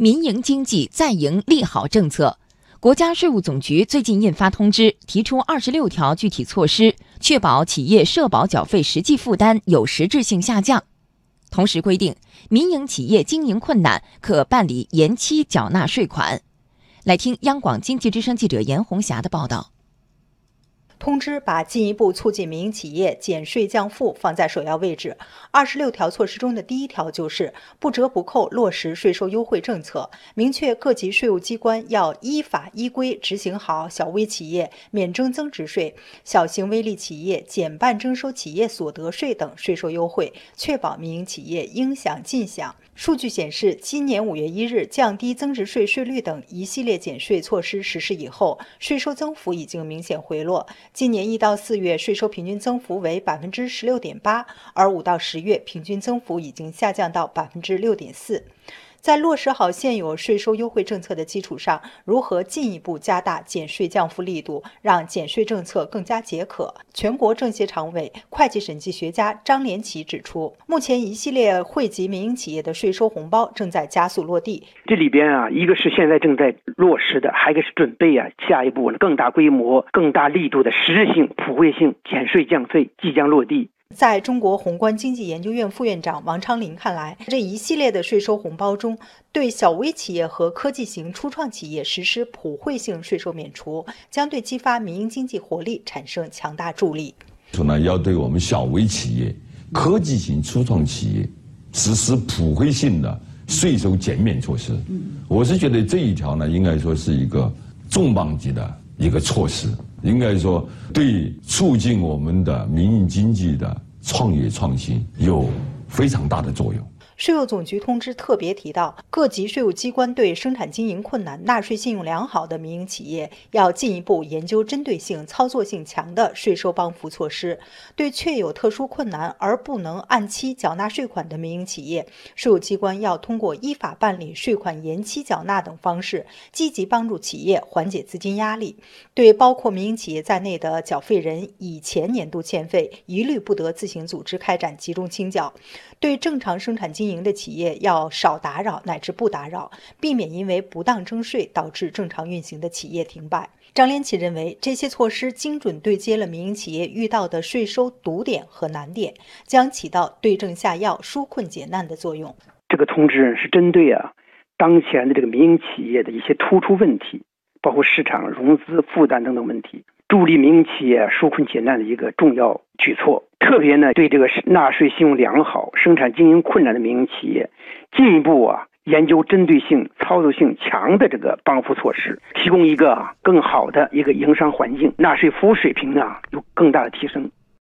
民营经济再迎利好政策，国家税务总局最近印发通知，提出二十六条具体措施，确保企业社保缴费实际负担有实质性下降。同时规定，民营企业经营困难可办理延期缴纳税款。来听央广经济之声记者严红霞的报道。通知把进一步促进民营企业减税降负放在首要位置。二十六条措施中的第一条就是不折不扣落实税收优惠政策，明确各级税务机关要依法依规执行好小微企业免征增值税、小型微利企业减半征收企业所得税等税收优惠，确保民营企业应享尽享。数据显示，今年五月一日降低增值税税率等一系列减税措施实施以后，税收增幅已经明显回落。今年一到四月税收平均增幅为百分之十六点八，而五到十月平均增幅已经下降到百分之六点四。在落实好现有税收优惠政策的基础上，如何进一步加大减税降负力度，让减税政策更加解渴？全国政协常委、会计审计学家张连起指出，目前一系列惠及民营企业的税收红包正在加速落地。这里边啊，一个是现在正在落实的，还一个是准备啊，下一步更大规模、更大力度的实质性、普惠性减税降费即将落地。在中国宏观经济研究院副院长王昌林看来，这一系列的税收红包中，对小微企业和科技型初创企业实施普惠性税收免除，将对激发民营经济活力产生强大助力。说呢，要对我们小微企业、科技型初创企业实施普惠性的税收减免措施。我是觉得这一条呢，应该说是一个重磅级的一个措施。应该说，对促进我们的民营经济的创业创新有非常大的作用。税务总局通知特别提到，各级税务机关对生产经营困难、纳税信用良好的民营企业，要进一步研究针对性、操作性强的税收帮扶措施。对确有特殊困难而不能按期缴纳税款的民营企业，税务机关要通过依法办理税款延期缴纳等方式，积极帮助企业缓解资金压力。对包括民营企业在内的缴费人以前年度欠费，一律不得自行组织开展集中清缴。对正常生产经营营的企业要少打扰乃至不打扰，避免因为不当征税导致正常运行的企业停摆。张连起认为，这些措施精准对接了民营企业遇到的税收堵点和难点，将起到对症下药、纾困解难的作用。这个通知是针对啊当前的这个民营企业的一些突出问题，包括市场融资负担等等问题，助力民营企业纾困解难的一个重要举措。特别呢，对这个纳税信用良好、生产经营困难的民营企业，进一步啊研究针对性、操作性强的这个帮扶措施，提供一个更好的一个营商环境，纳税服务水平呢有更大的提升。